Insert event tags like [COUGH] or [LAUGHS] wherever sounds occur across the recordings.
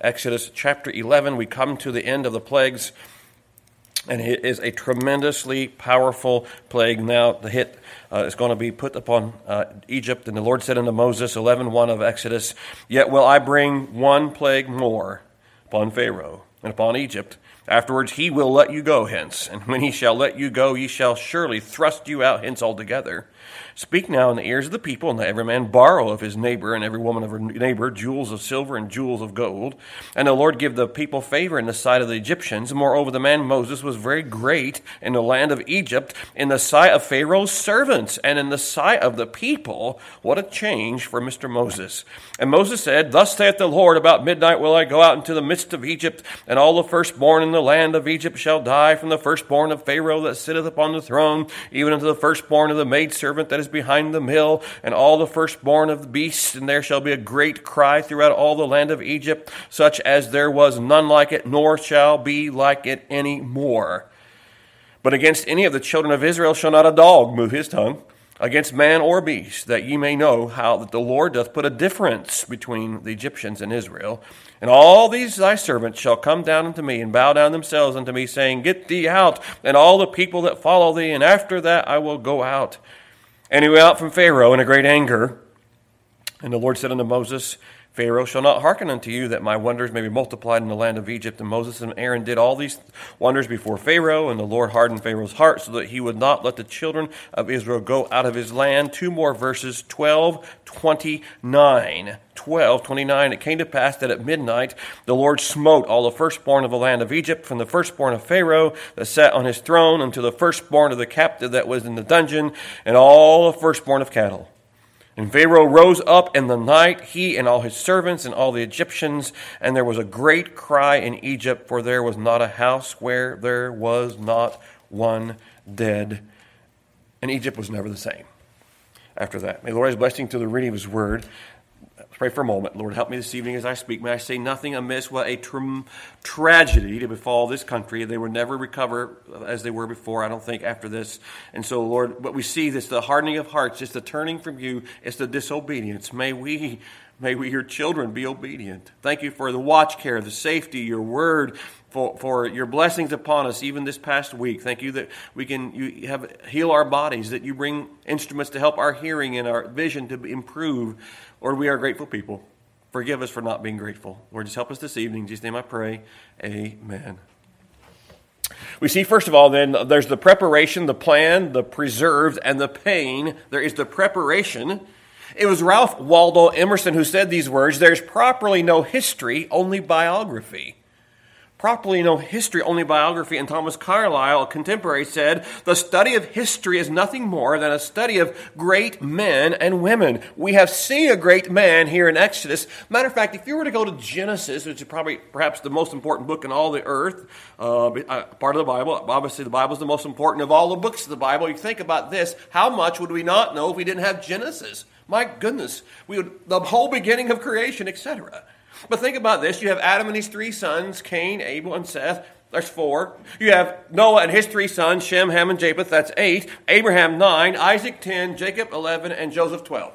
Exodus chapter 11. We come to the end of the plagues, and it is a tremendously powerful plague. Now, the hit uh, is going to be put upon uh, Egypt, and the Lord said unto Moses, 11 1 of Exodus, Yet will I bring one plague more upon Pharaoh and upon Egypt. Afterwards he will let you go hence, and when he shall let you go, he shall surely thrust you out hence altogether. Speak now in the ears of the people, and let every man borrow of his neighbor and every woman of her neighbor jewels of silver and jewels of gold. And the Lord give the people favor in the sight of the Egyptians. Moreover, the man Moses was very great in the land of Egypt, in the sight of Pharaoh's servants, and in the sight of the people. What a change for Mr. Moses. And Moses said, Thus saith the Lord, about midnight will I go out into the midst of Egypt, and all the firstborn in the land of Egypt shall die, from the firstborn of Pharaoh that sitteth upon the throne, even unto the firstborn of the maidservant that is behind the mill, and all the firstborn of the beasts, and there shall be a great cry throughout all the land of Egypt, such as there was none like it, nor shall be like it any more. But against any of the children of Israel shall not a dog move his tongue against man or beast, that ye may know how that the Lord doth put a difference between the Egyptians and Israel. And all these thy servants shall come down unto me and bow down themselves unto me, saying, Get thee out, and all the people that follow thee, and after that I will go out. And he went out from Pharaoh in a great anger. And the Lord said unto Moses, Pharaoh shall not hearken unto you that my wonders may be multiplied in the land of Egypt. And Moses and Aaron did all these wonders before Pharaoh, and the Lord hardened Pharaoh's heart so that he would not let the children of Israel go out of his land. Two more verses 12, 29. 12, 29. It came to pass that at midnight the Lord smote all the firstborn of the land of Egypt, from the firstborn of Pharaoh that sat on his throne, unto the firstborn of the captive that was in the dungeon, and all the firstborn of cattle. And Pharaoh rose up in the night, he and all his servants and all the Egyptians, and there was a great cry in Egypt, for there was not a house where there was not one dead. And Egypt was never the same after that. May the Lord blessing to the reading of his word. Let's pray for a moment. Lord, help me this evening as I speak. May I say nothing amiss. What a tra- tragedy to befall this country. They will never recover as they were before, I don't think, after this. And so, Lord, what we see is the hardening of hearts, it's the turning from you, it's the disobedience. May we, may we, your children, be obedient. Thank you for the watch care, the safety, your word, for, for your blessings upon us even this past week. Thank you that we can you have heal our bodies, that you bring instruments to help our hearing and our vision to improve. Lord, we are grateful people. Forgive us for not being grateful. Lord, just help us this evening. In Jesus' name I pray. Amen. We see, first of all, then, there's the preparation, the plan, the preserved, and the pain. There is the preparation. It was Ralph Waldo Emerson who said these words There's properly no history, only biography properly know history, only biography. And Thomas Carlyle, a contemporary, said, The study of history is nothing more than a study of great men and women. We have seen a great man here in Exodus. Matter of fact, if you were to go to Genesis, which is probably perhaps the most important book in all the earth, uh, uh part of the Bible, obviously the Bible is the most important of all the books of the Bible. You think about this, how much would we not know if we didn't have Genesis? My goodness, we would, the whole beginning of creation, etc. But think about this you have Adam and his three sons, Cain, Abel, and Seth. There's four. You have Noah and his three sons, Shem, Ham, and Japheth. That's eight. Abraham, nine. Isaac, ten. Jacob, eleven. And Joseph, twelve.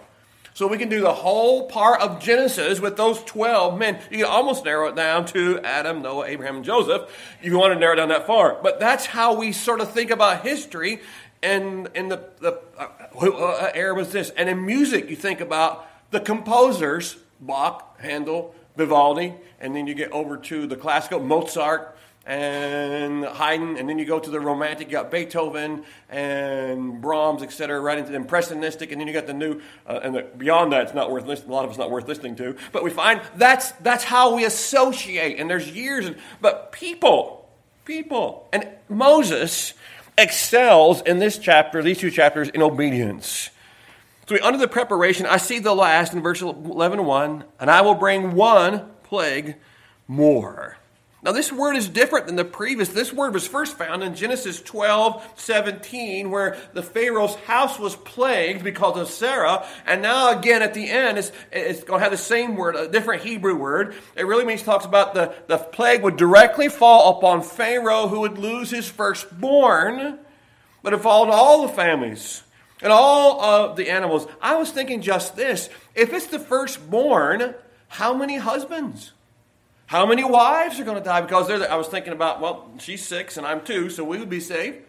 So we can do the whole part of Genesis with those 12 men. You can almost narrow it down to Adam, Noah, Abraham, and Joseph. You want to narrow it down that far. But that's how we sort of think about history. And in the, the uh, uh, era was this. And in music, you think about the composers, Bach, Handel, Vivaldi, and then you get over to the classical, Mozart and Haydn, and then you go to the romantic, you got Beethoven and Brahms, etc., right into the impressionistic, and then you got the new, uh, and the, beyond that, it's not worth listening. A lot of it's not worth listening to. But we find that's that's how we associate, and there's years, but people, people, and Moses excels in this chapter, these two chapters, in obedience. So under the preparation, I see the last in verse 11 1, and I will bring one plague more. Now, this word is different than the previous. This word was first found in Genesis 12 17, where the Pharaoh's house was plagued because of Sarah. And now, again, at the end, it's, it's going to have the same word, a different Hebrew word. It really means, talks about the, the plague would directly fall upon Pharaoh, who would lose his firstborn, but it fall on all the families and all of the animals. I was thinking just this if it's the firstborn, how many husbands? How many wives are going to die? Because I was thinking about, well, she's six and I'm two, so we would be saved.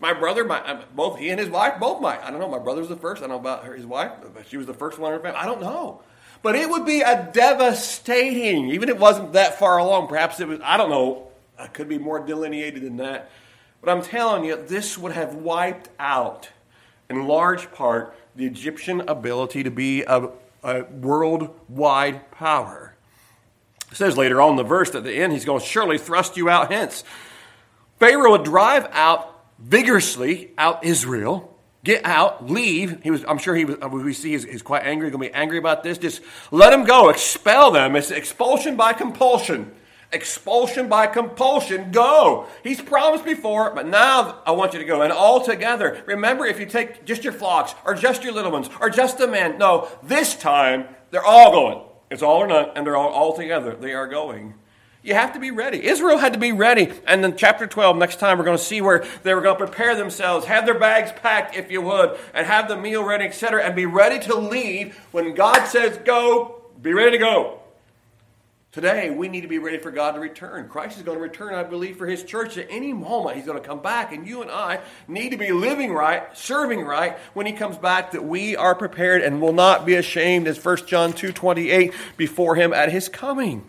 My brother, my uh, both he and his wife both might. I don't know. My brother was the first. I don't know about her, his wife. She was the first one in her family. I don't know. But it would be a devastating, even if it wasn't that far along. Perhaps it was, I don't know. It could be more delineated than that. But I'm telling you, this would have wiped out, in large part, the Egyptian ability to be a, a worldwide power. It says later on in the verse at the end, he's going to surely thrust you out hence. Pharaoh would drive out vigorously out Israel. Get out, leave. He was, I'm sure he was, uh, we see he's, he's quite angry, going to be angry about this. Just let them go, expel them. It's expulsion by compulsion. Expulsion by compulsion. Go. He's promised before, but now I want you to go. And all together. Remember, if you take just your flocks, or just your little ones, or just the men, no, this time they're all going. It's all or none, and they're all, all together. They are going. You have to be ready. Israel had to be ready. And then, chapter 12, next time, we're going to see where they were going to prepare themselves, have their bags packed, if you would, and have the meal ready, etc., and be ready to leave when God says go, be ready to go. Today, we need to be ready for God to return. Christ is going to return, I believe, for his church at any moment. He's going to come back, and you and I need to be living right, serving right when he comes back, that we are prepared and will not be ashamed, as 1 John 2 28, before him at his coming.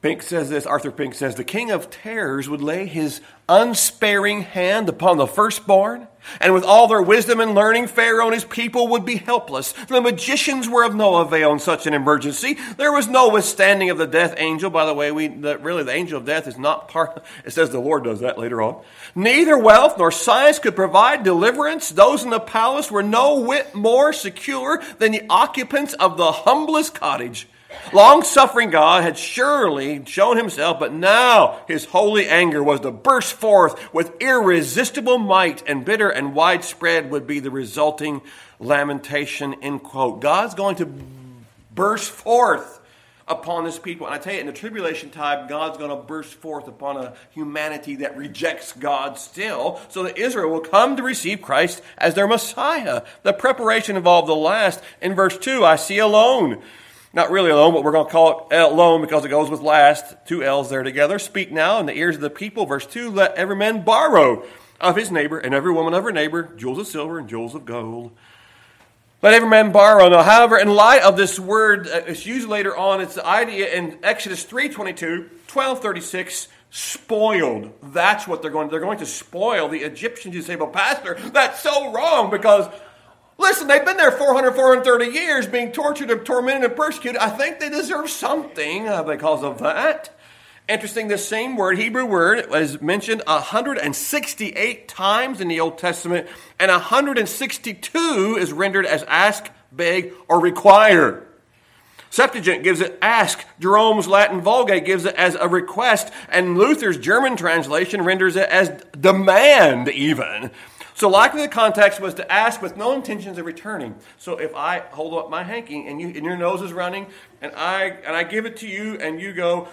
Pink says this, Arthur Pink says, the king of terrors would lay his unsparing hand upon the firstborn, and with all their wisdom and learning, Pharaoh and his people would be helpless. The magicians were of no avail in such an emergency. There was no withstanding of the death angel. By the way, we the, really the angel of death is not part. [LAUGHS] It says the Lord does that later on. Neither wealth nor science could provide deliverance. Those in the palace were no whit more secure than the occupants of the humblest cottage. Long suffering God had surely shown himself, but now his holy anger was to burst forth with irresistible might, and bitter and widespread would be the resulting lamentation. End quote. God's going to burst forth upon his people. And I tell you, in the tribulation time, God's going to burst forth upon a humanity that rejects God still, so that Israel will come to receive Christ as their Messiah. The preparation involved the last. In verse 2, I see alone not really alone, but we're going to call it alone because it goes with last. Two L's there together. Speak now in the ears of the people. Verse 2 Let every man borrow of his neighbor, and every woman of her neighbor, jewels of silver and jewels of gold. Let every man borrow. Now, however, in light of this word, uh, it's used later on. It's the idea in Exodus 3.22, 12.36, spoiled. That's what they're going to, they're going to spoil the Egyptians. You say, pastor, that's so wrong because Listen, they've been there 400, 430 years being tortured and tormented and persecuted. I think they deserve something uh, because of that. Interesting, this same word, Hebrew word, was mentioned 168 times in the Old Testament, and 162 is rendered as ask, beg, or require. Septuagint gives it ask. Jerome's Latin Vulgate gives it as a request, and Luther's German translation renders it as demand, even. So likely the context was to ask with no intentions of returning. So if I hold up my hanky and you and your nose is running, and I and I give it to you, and you go.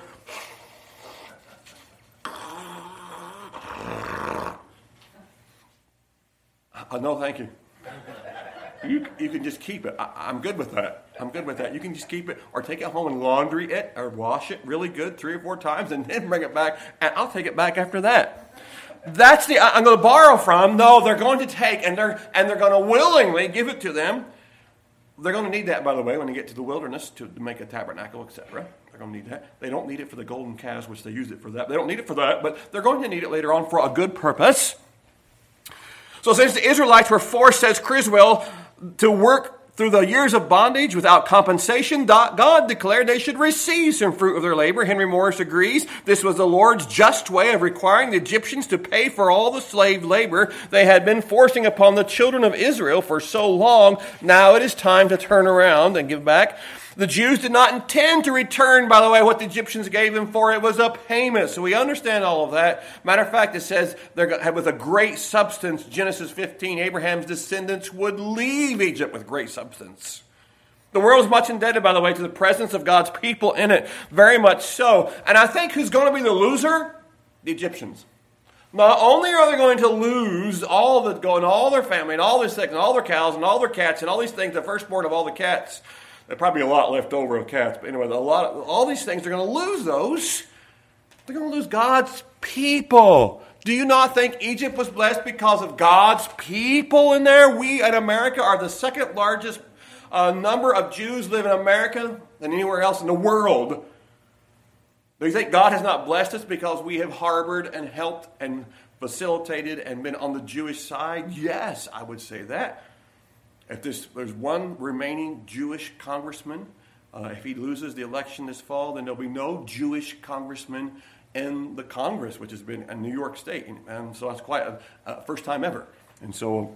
Uh, no, thank you. You, you can just keep it. I, am good with that. I'm good with that. You can just keep it or take it home and laundry it or wash it really good three or four times and then bring it back, and I'll take it back after that that's the I'm going to borrow from. No, they're going to take and they're and they're going to willingly give it to them. They're going to need that, by the way, when they get to the wilderness to, make a tabernacle, etc. They're going to need that. They don't need it for the golden calves, which they use it for that. They don't need it for that, but they're going to need it later on for a good purpose. So since the Israelites were forced, says Criswell, to work through the years of bondage without compensation, God declared they should receive some fruit of their labor. Henry Morris agrees this was the Lord's just way of requiring the Egyptians to pay for all the slave labor they had been forcing upon the children of Israel for so long. Now it is time to turn around and give back. The Jews did not intend to return, by the way, what the Egyptians gave them for. It was a payment. So we understand all of that. Matter of fact, it says with a great substance, Genesis 15, Abraham's descendants would leave Egypt with great substance. The world is much indebted, by the way, to the presence of God's people in it. Very much so. And I think who's going to be the loser? The Egyptians. Not only are they going to lose all the going, all their family and all their sick and all their cows and all their cats and all these things, the firstborn of all the cats, There's probably a lot left over of cats, but anyway, a lot of, all these things, they're going to lose those. They're going to lose God's people. Do you not think Egypt was blessed because of God's people in there? We in America are the second largest uh, number of Jews live in America than anywhere else in the world. Do you think God has not blessed us because we have harbored and helped and facilitated and been on the Jewish side? Yes, I would say that. If there's, there's one remaining Jewish congressman, uh, if he loses the election this fall, then there'll be no Jewish congressman in the Congress, which has been in New York State. And so that's quite a, a first time ever. And so,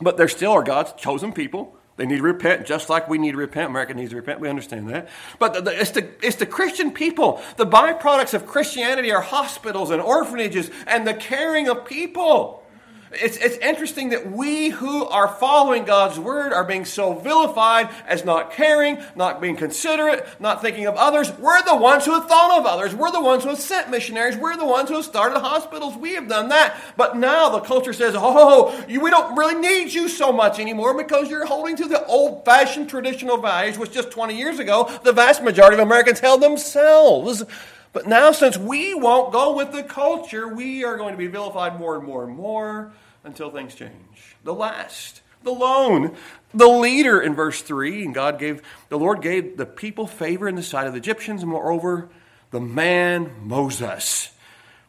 but there still are God's chosen people. They need to repent just like we need to repent. America needs to repent. We understand that. But the, the, it's, the, it's the Christian people. The byproducts of Christianity are hospitals and orphanages and the caring of people. It's, it's interesting that we who are following God's word are being so vilified as not caring, not being considerate, not thinking of others. We're the ones who have thought of others. We're the ones who have sent missionaries. We're the ones who have started hospitals. We have done that. But now the culture says, oh, you, we don't really need you so much anymore because you're holding to the old fashioned traditional values, which just 20 years ago, the vast majority of Americans held themselves. But now, since we won't go with the culture, we are going to be vilified more and more and more until things change. The last, the lone, the leader in verse 3. And God gave, the Lord gave the people favor in the sight of the Egyptians, and moreover, the man Moses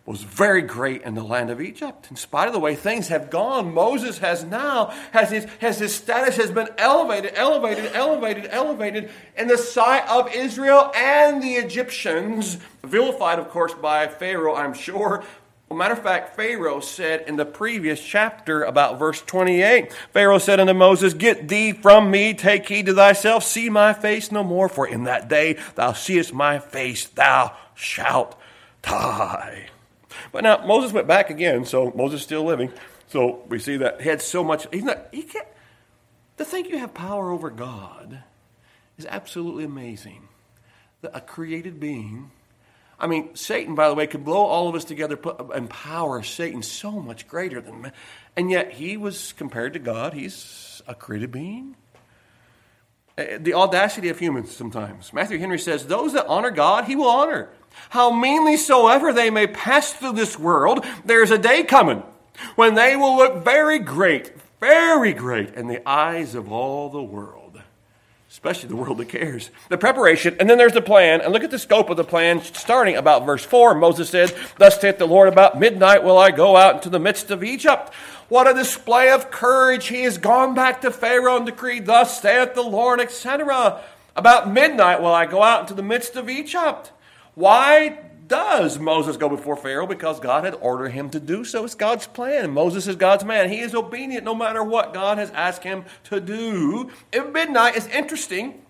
was very great in the land of Egypt. In spite of the way things have gone, Moses has now, has his, has his status has been elevated, elevated, elevated, elevated in the sight of Israel and the Egyptians, vilified, of course, by Pharaoh, I'm sure. Matter of fact, Pharaoh said in the previous chapter about verse 28, Pharaoh said unto Moses, Get thee from me, take heed to thyself, see my face no more, for in that day thou seest my face, thou shalt die. But now Moses went back again, so Moses is still living. So we see that he had so much. He's not. He can't. To think you have power over God is absolutely amazing. That a created being. I mean, Satan, by the way, could blow all of us together, and power Satan so much greater than man. And yet he was compared to God. He's a created being. Uh, the audacity of humans sometimes. Matthew Henry says, Those that honor God, he will honor. How meanly soever they may pass through this world, there's a day coming when they will look very great, very great in the eyes of all the world, especially the world that cares. The preparation, and then there's the plan, and look at the scope of the plan starting about verse 4. Moses said, Thus saith the Lord, about midnight will I go out into the midst of Egypt. What a display of courage. He has gone back to Pharaoh and decreed, Thus saith the Lord, etc. About midnight will I go out into the midst of Egypt. Why does Moses go before Pharaoh? Because God had ordered him to do so. It's God's plan. Moses is God's man. He is obedient no matter what God has asked him to do. At midnight is interesting.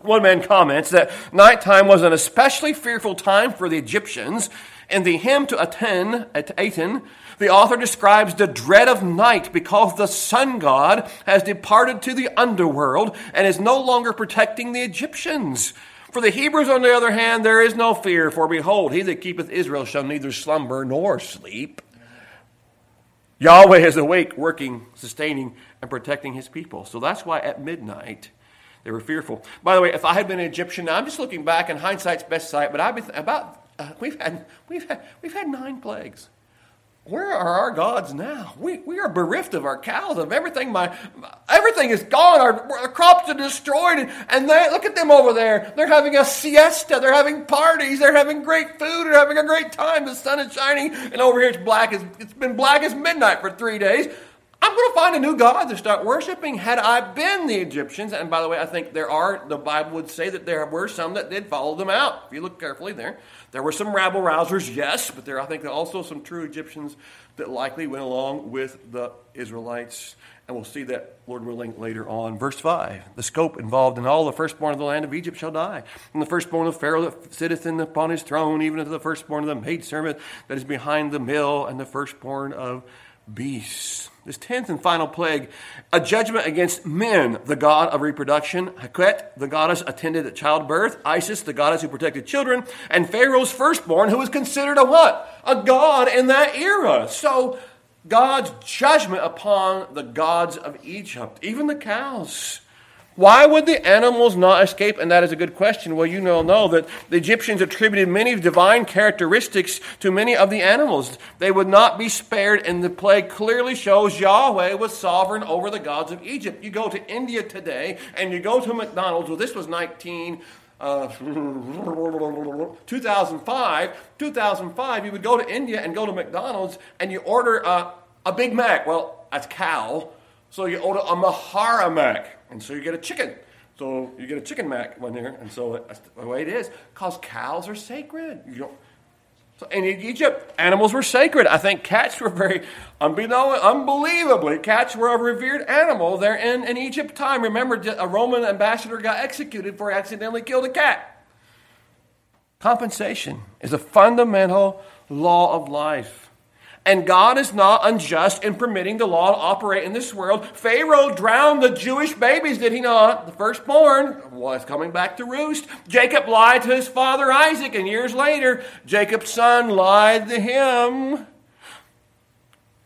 One man comments that nighttime was an especially fearful time for the Egyptians. In the hymn to Aten, at Aten, the author describes the dread of night because the sun god has departed to the underworld and is no longer protecting the Egyptians. For the Hebrews, on the other hand, there is no fear, for behold, he that keepeth Israel shall neither slumber nor sleep. Yahweh is awake, working, sustaining, and protecting his people. So that's why at midnight they were fearful. By the way, if I had been an Egyptian, now I'm just looking back, and hindsight's best sight, but I'd be th- about uh, we've had we've had we've had nine plagues. Where are our gods now? We, we are bereft of our cows, of everything. My, everything is gone. Our, our crops are destroyed. And, and they, look at them over there. They're having a siesta. They're having parties. They're having great food. They're having a great time. The sun is shining. And over here it's black as, it's been black as midnight for three days. I'm going to find a new God to start worshiping. Had I been the Egyptians, and by the way, I think there are, the Bible would say that there were some that did follow them out. If you look carefully there, there were some rabble rousers, yes, but there, I think, there are also some true Egyptians that likely went along with the Israelites. And we'll see that, Lord willing, later on. Verse 5 The scope involved in all the firstborn of the land of Egypt shall die. And the firstborn of Pharaoh that sitteth in upon his throne, even unto the firstborn of the maidservant that is behind the mill, and the firstborn of beasts. This tenth and final plague, a judgment against Min, the god of reproduction, Heket, the goddess attended at childbirth, Isis, the goddess who protected children, and Pharaoh's firstborn, who was considered a what? A god in that era. So God's judgment upon the gods of Egypt, even the cows. Why would the animals not escape? And that is a good question. Well, you know, know that the Egyptians attributed many divine characteristics to many of the animals. They would not be spared, and the plague clearly shows Yahweh was sovereign over the gods of Egypt. You go to India today, and you go to McDonald's. Well, this was 19. Uh, 2005, 2005, you would go to India and go to McDonald's and you order a, a Big Mac. Well, that's cow. So you order a Maharaja Mac and so you get a chicken. So you get a chicken mac one there, and so that's the way it is. Because cows are sacred. You don't. So in Egypt, animals were sacred. I think cats were very, unbelievably, cats were a revered animal there in, in Egypt time. Remember, a Roman ambassador got executed for accidentally killed a cat. Compensation is a fundamental law of life. And God is not unjust in permitting the law to operate in this world. Pharaoh drowned the Jewish babies, did he not? The firstborn was coming back to roost. Jacob lied to his father Isaac, and years later, Jacob's son lied to him.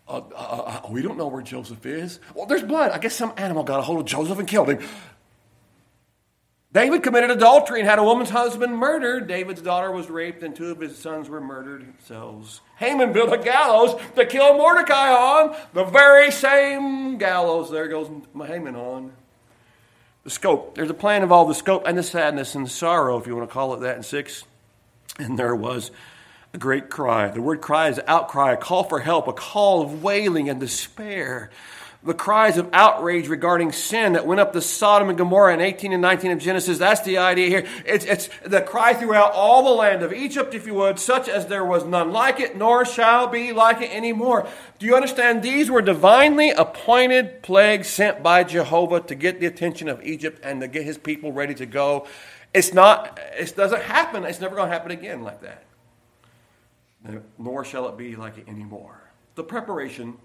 Uh, uh, uh, we don't know where Joseph is. Well, there's blood. I guess some animal got a hold of Joseph and killed him. David committed adultery and had a woman's husband murdered. David's daughter was raped, and two of his sons were murdered themselves. Haman built a gallows to kill Mordecai on. The very same gallows there goes Haman on. The scope. There's a plan of all the scope and the sadness and the sorrow, if you want to call it that, in six. And there was a great cry. The word cry is outcry, a call for help, a call of wailing and despair the cries of outrage regarding sin that went up to Sodom and Gomorrah in 18 and 19 of Genesis. That's the idea here. It's, it's the cry throughout all the land of Egypt, if you would, such as there was none like it, nor shall be like it anymore. Do you understand? These were divinely appointed plagues sent by Jehovah to get the attention of Egypt and to get his people ready to go. It's not, it doesn't happen. It's never going to happen again like that. Nor shall it be like it anymore. The preparation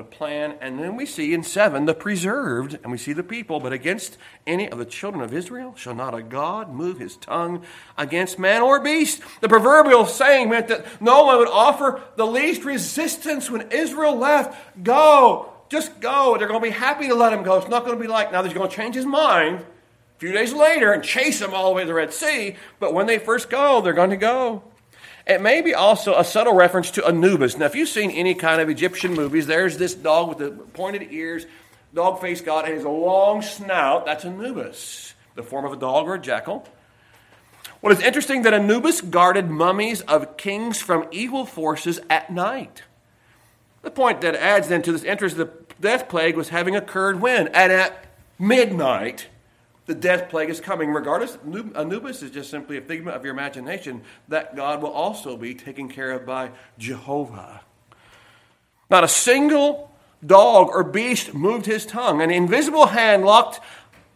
the plan, and then we see in 7 the preserved, and we see the people, but against any of the children of Israel shall not a God move his tongue against man or beast. The proverbial saying meant that no one would offer the least resistance when Israel left. Go, just go. They're going to be happy to let him go. It's not going to be like now that he's going to change his mind a few days later and chase him all the way to the Red Sea. But when they first go, they're going to go. It may be also a subtle reference to Anubis. Now, if you've seen any kind of Egyptian movies, there's this dog with the pointed ears, dog faced god, and has a long snout. That's Anubis, the form of a dog or a jackal. What is interesting that Anubis guarded mummies of kings from evil forces at night. The point that adds then to this interest, the death plague was having occurred when? And at midnight the death plague is coming. Regardless, Anubis is just simply a figment of your imagination that God will also be taken care of by Jehovah. Not a single dog or beast moved his tongue. An invisible hand locked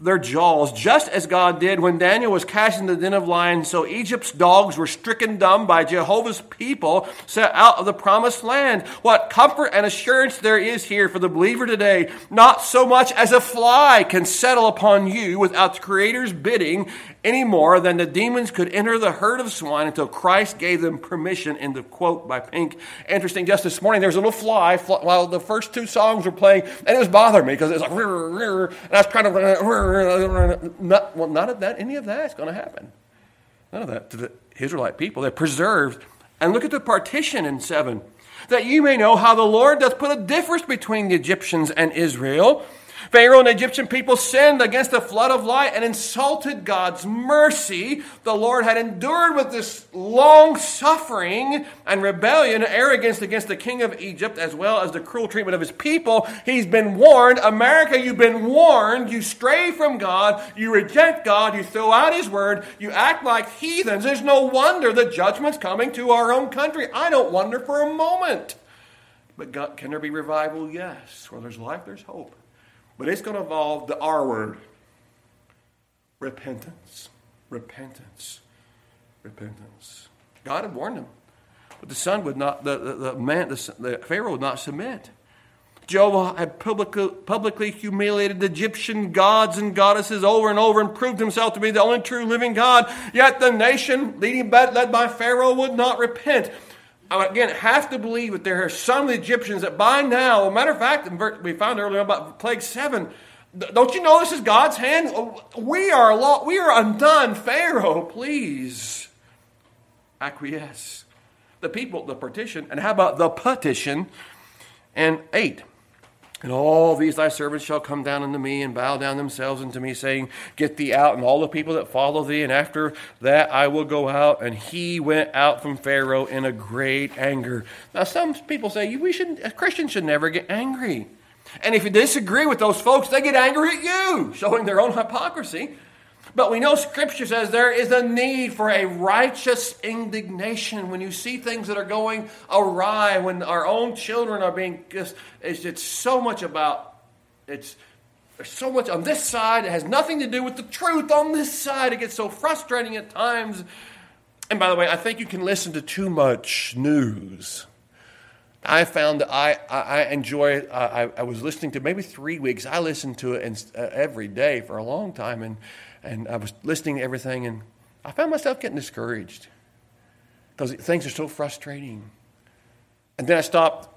their jaws, just as God did when Daniel was cast in the den of lions. So Egypt's dogs were stricken dumb by Jehovah's people set out of the promised land. What comfort and assurance there is here for the believer today. Not so much as a fly can settle upon you without the Creator's bidding any more than the demons could enter the herd of swine until Christ gave them permission in the quote by Pink. Interesting, just this morning there was a little fly, while the first two songs were playing, and it was bothering me because it was like, and I was trying to, not, well, none of that, any of that is going to happen. None of that to the Israelite people. They're preserved. And look at the partition in 7 that you may know how the Lord doth put a difference between the Egyptians and Israel Pharaoh and Egyptian people sinned against the flood of light and insulted God's mercy. The Lord had endured with this long suffering and rebellion arrogance against the king of Egypt, as well as the cruel treatment of his people. He's been warned. America, you've been warned. You stray from God. You reject God. You throw out his word. You act like heathens. There's no wonder the judgment's coming to our own country. I don't wonder for a moment. But God, can there be revival? Yes. Where there's life, there's hope. But it's going to involve the R word repentance. Repentance. Repentance. God had warned them. But the son would not, the, the, the man, the, the, Pharaoh would not submit. Jehovah had publicly, publicly humiliated the Egyptian gods and goddesses over and over and proved himself to be the only true living God. Yet the nation, leading, led by Pharaoh, would not repent. Again have to believe that there are some the Egyptians that by now, a matter of fact, we found earlier about plague seven, Don't you know this is God's hand? Oh, we are, lo- we are undone. Pharaoh, please acquiesce. The people, the partition, and how about the petition? And eight. And all these thy servants shall come down unto me and bow down themselves unto me, saying, Get thee out, and all the people that follow thee, and after that I will go out. And he went out from Pharaoh in a great anger. Now, some people say we should, a Christian should never get angry. And if you disagree with those folks, they get angry at you, showing their own hypocrisy. But we know Scripture says there is a need for a righteous indignation when you see things that are going awry, when our own children are being it's, it's so much about, it's, there's so much on this side. It has nothing to do with the truth on this side. It gets so frustrating at times. And by the way, I think you can listen to too much news. I found that I, I enjoy it. I, I was listening to maybe three weeks. I listened to it uh, every day for a long time. And and I was listening to everything, and I found myself getting discouraged because things are so frustrating. And then I stopped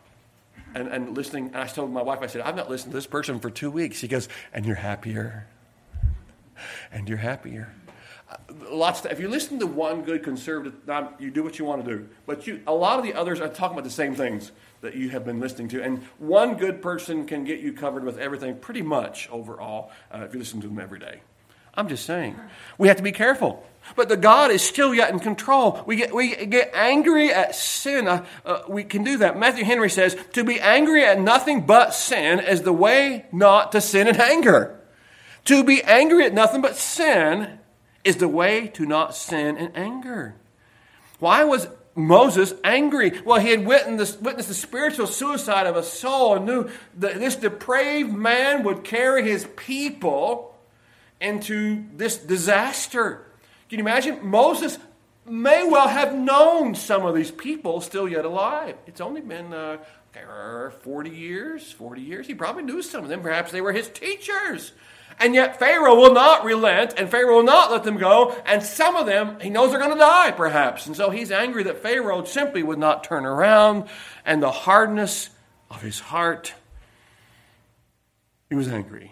and, and listening, and I told my wife, I said, I've not listened to this person for two weeks. She goes, and you're happier. And you're happier. Lots. Of, if you listen to one good conservative, you do what you want to do. But you, a lot of the others are talking about the same things that you have been listening to. And one good person can get you covered with everything pretty much overall uh, if you listen to them every day. I'm just saying. We have to be careful. But the God is still yet in control. We get, we get angry at sin. Uh, uh, we can do that. Matthew Henry says, to be angry at nothing but sin is the way not to sin in anger. To be angry at nothing but sin is the way to not sin in anger. Why was Moses angry? Well, he had witnessed, witnessed the spiritual suicide of a soul and knew that this depraved man would carry his people into this disaster. Can you imagine? Moses may well have known some of these people still yet alive. It's only been uh, 40 years, 40 years. He probably knew some of them. Perhaps they were his teachers. And yet Pharaoh will not relent, and Pharaoh will not let them go, and some of them, he knows they're going to die, perhaps. And so he's angry that Pharaoh simply would not turn around, and the hardness of his heart, he was angry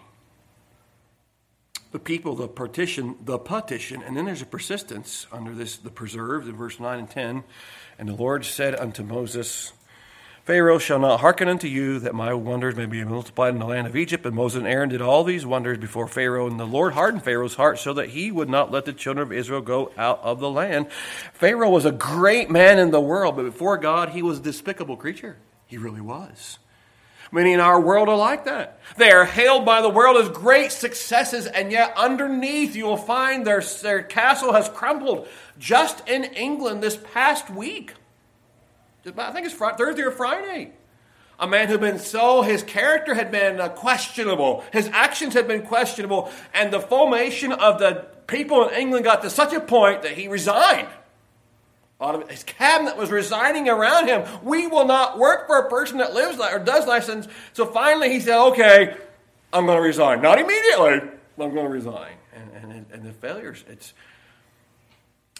the people, the partition, the petition, and then there's a persistence under this, the preserved in verse 9 and 10. And the Lord said unto Moses, Pharaoh shall not hearken unto you, that my wonders may be multiplied in the land of Egypt. And Moses and Aaron did all these wonders before Pharaoh, and the Lord hardened Pharaoh's heart so that he would not let the children of Israel go out of the land. Pharaoh was a great man in the world, but before God, he was a despicable creature. He really was. Many in our world are like that. They are hailed by the world as great successes, and yet underneath you will find their, their castle has crumbled. Just in England this past week, I think it's Friday, Thursday or Friday, a man who'd been so, his character had been uh, questionable, his actions had been questionable, and the formation of the people in England got to such a point that he resigned. His cabinet was resigning around him. We will not work for a person that lives or does license. So finally he said, okay, I'm going to resign. Not immediately, but I'm going to resign. And, and, and the failures, it's,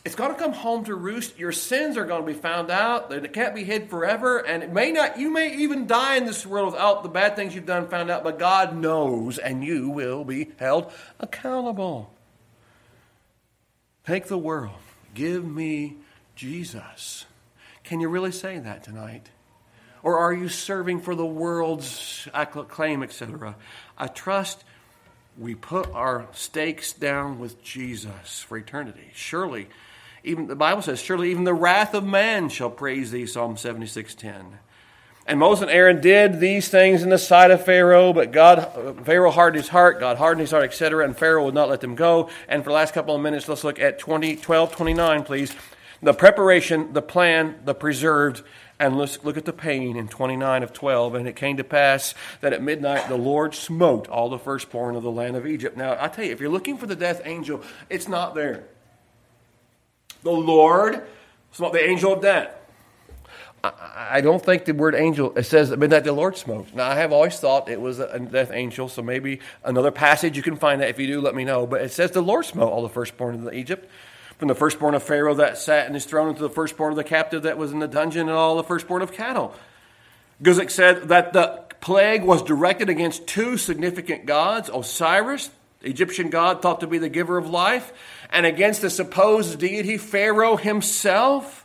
it's going to come home to roost. Your sins are going to be found out. They can't be hid forever. And it may not, you may even die in this world without the bad things you've done found out, but God knows and you will be held accountable. Take the world. Give me Jesus. Can you really say that tonight? Or are you serving for the world's acclaim, etc.? I trust we put our stakes down with Jesus for eternity. Surely, even the Bible says, surely even the wrath of man shall praise thee, Psalm 76:10. And Moses and Aaron did these things in the sight of Pharaoh, but God, Pharaoh hardened his heart, God hardened his heart, etc., and Pharaoh would not let them go. And for the last couple of minutes, let's look at 20, 12, 29, please the preparation, the plan, the preserved, and let's look at the pain in 29 of 12. And it came to pass that at midnight the Lord smote all the firstborn of the land of Egypt. Now, I tell you, if you're looking for the death angel, it's not there. The Lord smote the angel of death. I don't think the word angel, it says at midnight the Lord smote. Now, I have always thought it was a death angel, so maybe another passage you can find that. If you do, let me know. But it says the Lord smote all the firstborn of Egypt from the firstborn of Pharaoh that sat in his throne to the firstborn of the captive that was in the dungeon and all the firstborn of cattle. Guzik said that the plague was directed against two significant gods Osiris, the Egyptian god thought to be the giver of life, and against the supposed deity Pharaoh himself.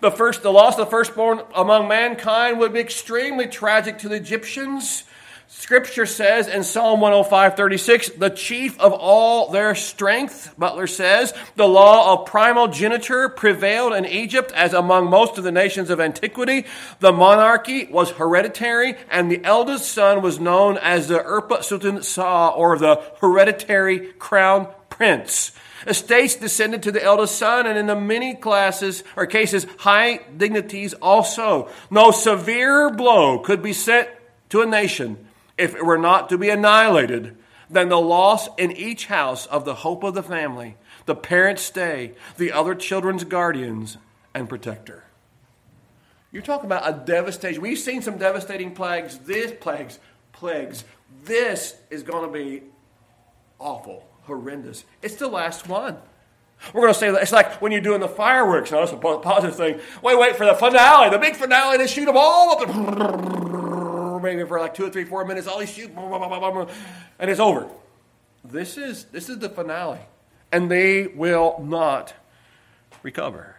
The first, the loss of the firstborn among mankind would be extremely tragic to the Egyptians. Scripture says in Psalm 105 36, the chief of all their strength, Butler says, the law of primogeniture prevailed in Egypt as among most of the nations of antiquity. The monarchy was hereditary, and the eldest son was known as the Urpa Sultan Sa, or the hereditary crown prince. Estates descended to the eldest son, and in the many classes or cases, high dignities also. No severe blow could be sent to a nation if it were not to be annihilated, then the loss in each house of the hope of the family, the parent's stay, the other children's guardians and protector. You're talking about a devastation. We've seen some devastating plagues. This plagues, plagues. This is going to be awful, horrendous. It's the last one. We're going to say that it's like when you're doing the fireworks. Now, that's a positive thing. Wait, wait for the finale, the big finale. They shoot them all up [LAUGHS] maybe for like two or three, four minutes. All these shoot, and it's over. This is this is the finale, and they will not recover.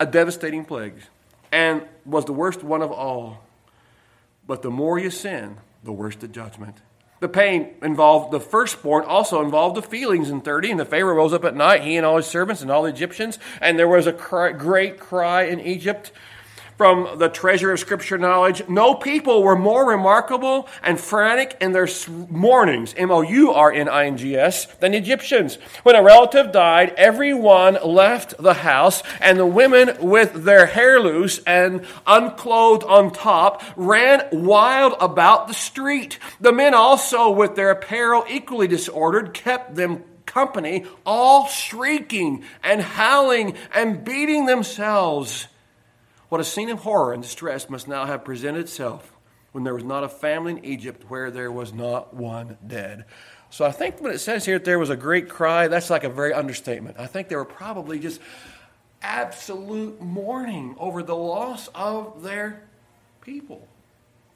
A devastating plague, and was the worst one of all. But the more you sin, the worse the judgment. The pain involved the firstborn, also involved the feelings in 30. And the Pharaoh rose up at night, he and all his servants and all the Egyptians, and there was a cry, great cry in Egypt from the treasure of scripture knowledge. No people were more remarkable and frantic in their mournings, M O U R N I N G S, than Egyptians. When a relative died, everyone left the house, and the women with their hair loose and unclothed on top ran wild about the street. The men also, with their apparel equally disordered, kept them company, all shrieking and howling and beating themselves. What a scene of horror and distress must now have presented itself when there was not a family in Egypt where there was not one dead. So I think when it says here that there was a great cry, that's like a very understatement. I think they were probably just absolute mourning over the loss of their people.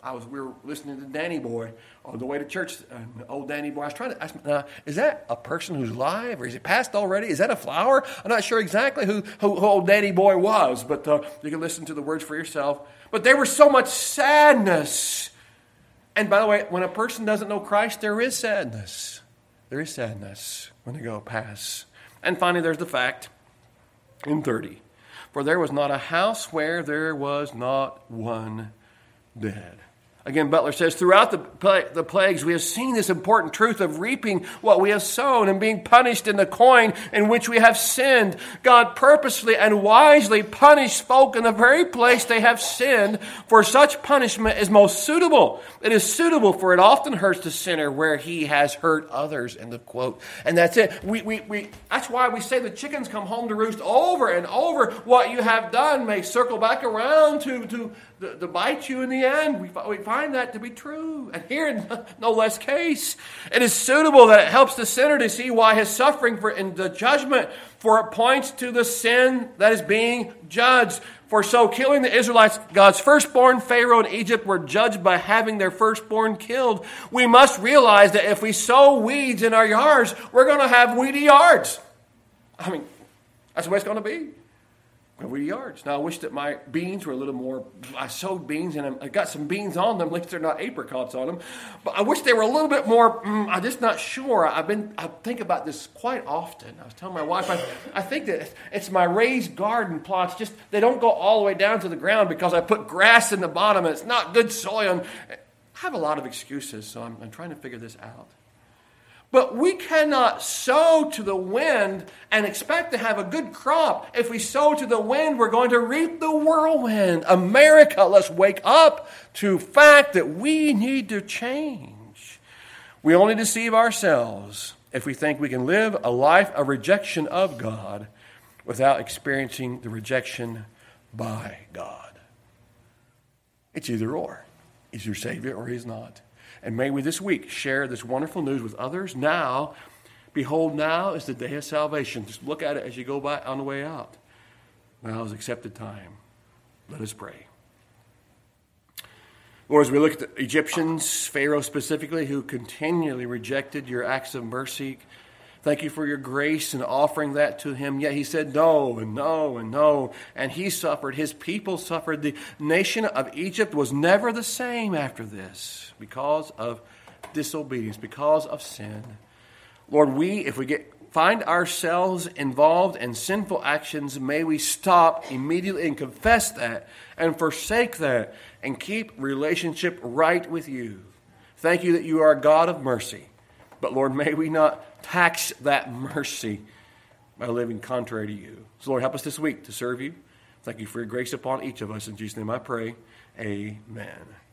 I was we were listening to Danny Boy on the way to church. And old Danny Boy, I was trying to ask, now, is that a person who's live, or is it passed already? Is that a flower? I'm not sure exactly who, who, who old Danny Boy was, but uh, you can listen to the words for yourself. But there was so much sadness. And by the way, when a person doesn't know Christ, there is sadness. There is sadness when they go pass. And finally, there's the fact in 30 for there was not a house where there was not one dead. Again, Butler says, throughout the, the plagues, we have seen this important truth of reaping what we have sown and being punished in the coin in which we have sinned. God purposely and wisely punished folk in the very place they have sinned, for such punishment is most suitable. It is suitable, for it often hurts the sinner where he has hurt others. End of quote. And that's it. We, we, we, that's why we say the chickens come home to roost over and over. What you have done may circle back around to, to, to, to bite you in the end. We, we find that to be true. And here, in no less case, it is suitable that it helps the sinner to see why his suffering for, in the judgment, for it points to the sin that is being judged. For so killing the Israelites, God's firstborn Pharaoh in Egypt were judged by having their firstborn killed. We must realize that if we sow weeds in our yards, we're going to have weedy yards. I mean, that's the way it's going to be over yards. Now I wish that my beans were a little more. I sowed beans and I got some beans on them. At least they're not apricots on them, but I wish they were a little bit more. Mm, I'm just not sure. I've been. I think about this quite often. I was telling my wife. I, I think that it's my raised garden plots. Just they don't go all the way down to the ground because I put grass in the bottom and it's not good soil. I have a lot of excuses, so I'm, I'm trying to figure this out. But we cannot sow to the wind and expect to have a good crop. If we sow to the wind, we're going to reap the whirlwind. America, let's wake up to fact that we need to change. We only deceive ourselves if we think we can live a life of rejection of God without experiencing the rejection by God. It's either or. He's your Savior or He's not. And may we this week share this wonderful news with others. Now, behold, now is the day of salvation. Just look at it as you go by on the way out. Now is accepted time. Let us pray. Lord, as we look at the Egyptians, Pharaoh specifically, who continually rejected your acts of mercy, thank you for your grace and offering that to him. Yet he said no and no and no, and he suffered. His people suffered. The nation of Egypt was never the same after this because of disobedience, because of sin. Lord, we, if we get find ourselves involved in sinful actions, may we stop immediately and confess that and forsake that and keep relationship right with you. Thank you that you are a God of mercy. But Lord, may we not tax that mercy by living contrary to you. So, Lord, help us this week to serve you. Thank you for your grace upon each of us. In Jesus' name I pray. Amen.